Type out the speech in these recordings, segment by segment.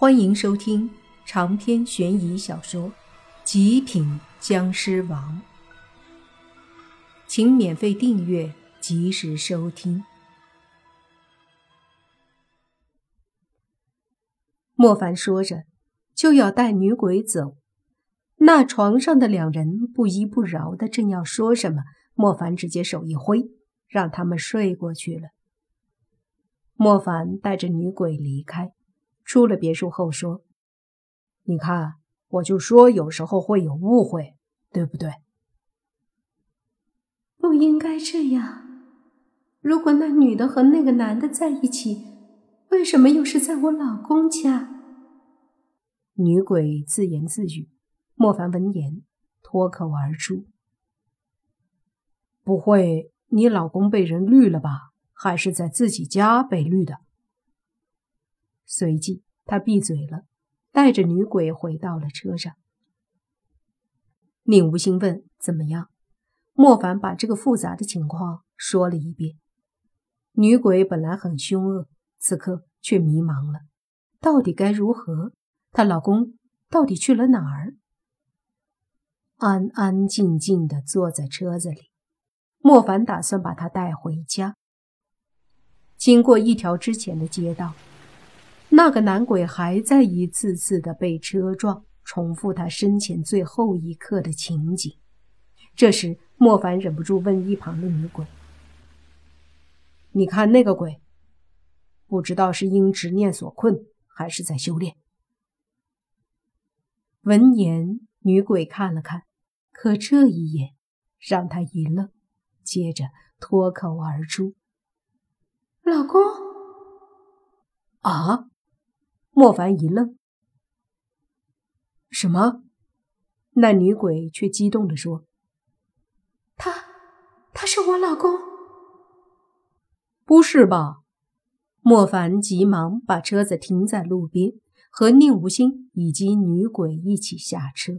欢迎收听长篇悬疑小说《极品僵尸王》，请免费订阅，及时收听。莫凡说着，就要带女鬼走。那床上的两人不依不饶的，正要说什么，莫凡直接手一挥，让他们睡过去了。莫凡带着女鬼离开。出了别墅后说：“你看，我就说有时候会有误会，对不对？不应该这样。如果那女的和那个男的在一起，为什么又是在我老公家？”女鬼自言自语。莫凡闻言脱口而出：“不会，你老公被人绿了吧？还是在自己家被绿的？”随即，他闭嘴了，带着女鬼回到了车上。宁无心问：“怎么样？”莫凡把这个复杂的情况说了一遍。女鬼本来很凶恶，此刻却迷茫了，到底该如何？她老公到底去了哪儿？安安静静的坐在车子里，莫凡打算把她带回家。经过一条之前的街道。那个男鬼还在一次次的被车撞，重复他生前最后一刻的情景。这时，莫凡忍不住问一旁的女鬼：“你看那个鬼，不知道是因执念所困，还是在修炼？”闻言，女鬼看了看，可这一眼让她一愣，接着脱口而出：“老公。”啊！莫凡一愣，什么？那女鬼却激动地说：“他，他是我老公？不是吧？”莫凡急忙把车子停在路边，和宁无心以及女鬼一起下车，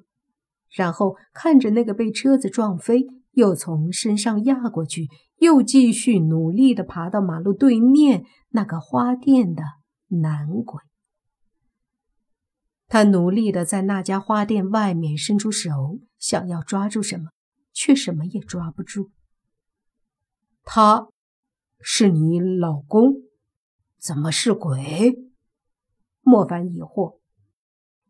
然后看着那个被车子撞飞，又从身上压过去，又继续努力地爬到马路对面那个花店的男鬼。他努力的在那家花店外面伸出手，想要抓住什么，却什么也抓不住。他，是你老公？怎么是鬼？莫凡疑惑。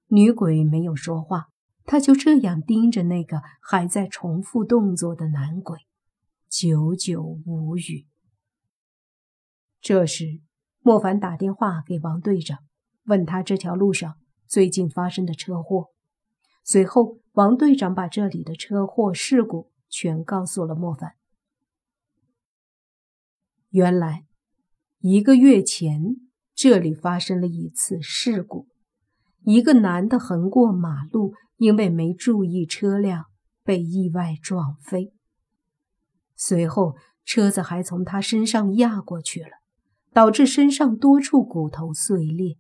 女鬼没有说话，她就这样盯着那个还在重复动作的男鬼，久久无语。这时，莫凡打电话给王队长，问他这条路上。最近发生的车祸，随后王队长把这里的车祸事故全告诉了莫凡。原来，一个月前这里发生了一次事故，一个男的横过马路，因为没注意车辆，被意外撞飞。随后车子还从他身上压过去了，导致身上多处骨头碎裂。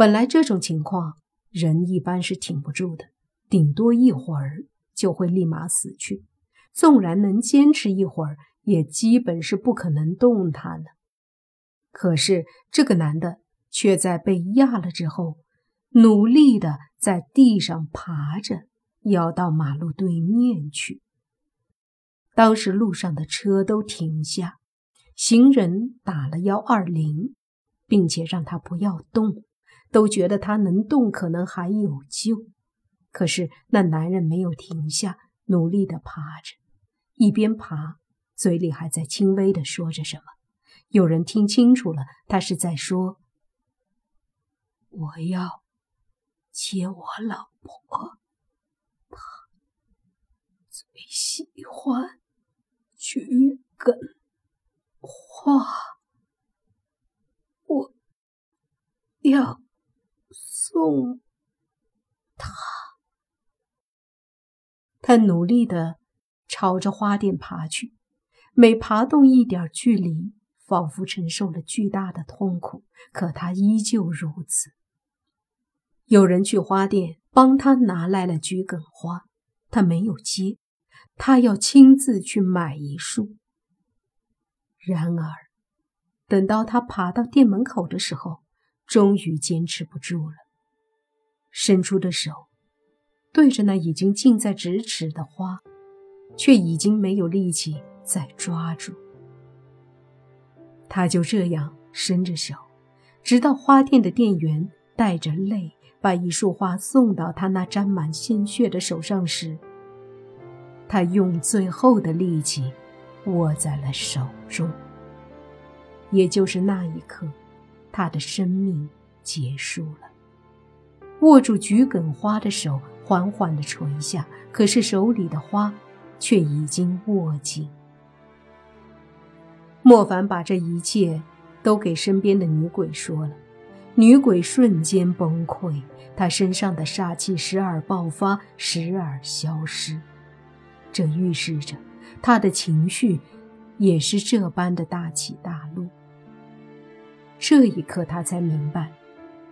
本来这种情况，人一般是挺不住的，顶多一会儿就会立马死去。纵然能坚持一会儿，也基本是不可能动弹的。可是这个男的却在被压了之后，努力的在地上爬着，要到马路对面去。当时路上的车都停下，行人打了幺二零，并且让他不要动。都觉得他能动，可能还有救。可是那男人没有停下，努力的爬着，一边爬，嘴里还在轻微的说着什么。有人听清楚了，他是在说：“我要接我老婆，他最喜欢桔梗花，我要。”送他，他努力的朝着花店爬去，每爬动一点距离，仿佛承受了巨大的痛苦。可他依旧如此。有人去花店帮他拿来了桔梗花，他没有接，他要亲自去买一束。然而，等到他爬到店门口的时候，终于坚持不住了，伸出的手对着那已经近在咫尺的花，却已经没有力气再抓住。他就这样伸着手，直到花店的店员带着泪把一束花送到他那沾满鲜血的手上时，他用最后的力气握在了手中。也就是那一刻。他的生命结束了。握住桔梗花的手缓缓地垂下，可是手里的花却已经握紧。莫凡把这一切都给身边的女鬼说了，女鬼瞬间崩溃，她身上的杀气时而爆发，时而消失，这预示着她的情绪也是这般的大起大落。这一刻，她才明白，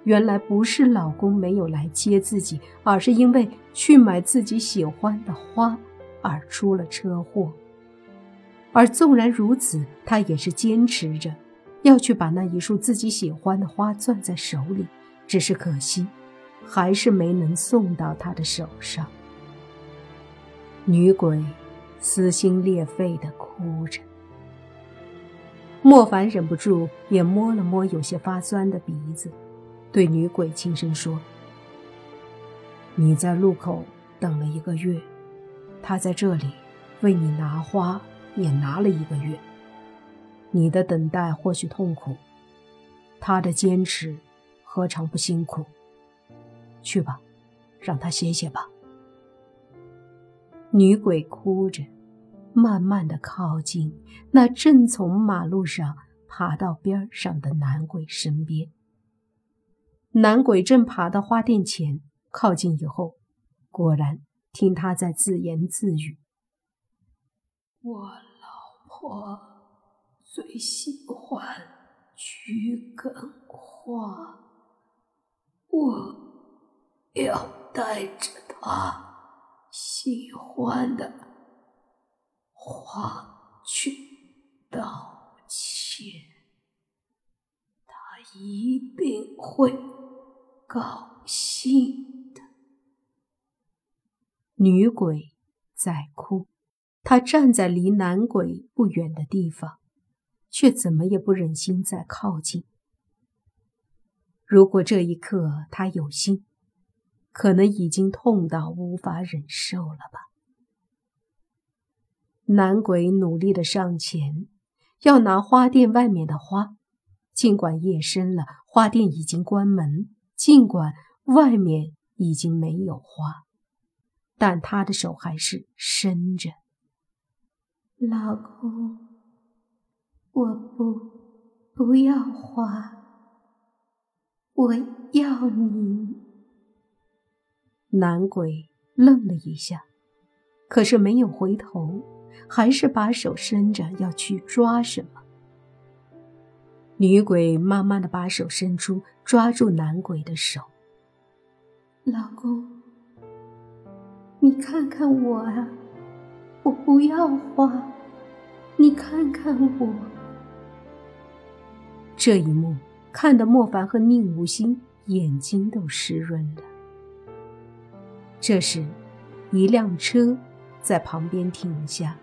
原来不是老公没有来接自己，而是因为去买自己喜欢的花而出了车祸。而纵然如此，她也是坚持着要去把那一束自己喜欢的花攥在手里。只是可惜，还是没能送到他的手上。女鬼撕心裂肺地哭着。莫凡忍不住也摸了摸有些发酸的鼻子，对女鬼轻声说：“你在路口等了一个月，他在这里为你拿花也拿了一个月。你的等待或许痛苦，他的坚持何尝不辛苦？去吧，让他歇歇吧。”女鬼哭着。慢慢的靠近那正从马路上爬到边上的男鬼身边。男鬼正爬到花店前，靠近以后，果然听他在自言自语：“我老婆最喜欢桔梗花，我要带着她喜欢的。”花去道歉，他一定会高兴的。女鬼在哭，她站在离男鬼不远的地方，却怎么也不忍心再靠近。如果这一刻她有心，可能已经痛到无法忍受了吧。男鬼努力的上前，要拿花店外面的花。尽管夜深了，花店已经关门，尽管外面已经没有花，但他的手还是伸着。老公，我不不要花，我要你。男鬼愣了一下，可是没有回头。还是把手伸着要去抓什么？女鬼慢慢的把手伸出，抓住男鬼的手。老公，你看看我啊，我不要花，你看看我。这一幕看得莫凡和宁无心眼睛都湿润了。这时，一辆车在旁边停下。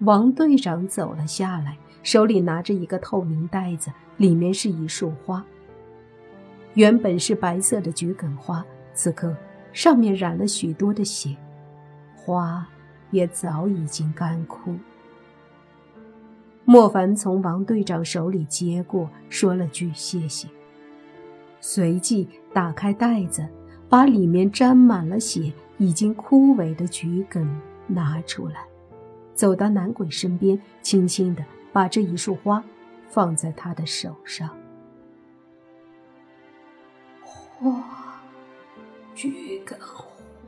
王队长走了下来，手里拿着一个透明袋子，里面是一束花。原本是白色的桔梗花，此刻上面染了许多的血，花也早已经干枯。莫凡从王队长手里接过，说了句谢谢，随即打开袋子，把里面沾满了血、已经枯萎的桔梗拿出来。走到男鬼身边，轻轻地把这一束花放在他的手上。花，桔梗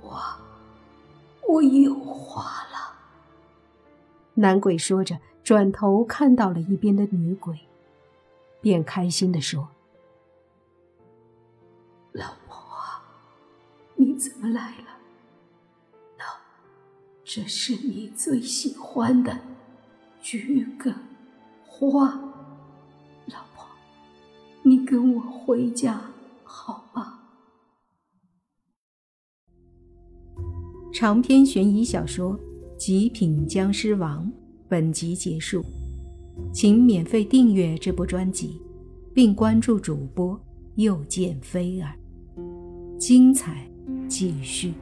花，我有花了。男鬼说着，转头看到了一边的女鬼，便开心地说：“老婆，你怎么来了？”这是你最喜欢的桔梗花，老婆，你跟我回家，好吧？长篇悬疑小说《极品僵尸王》本集结束，请免费订阅这部专辑，并关注主播又见菲儿，精彩继续。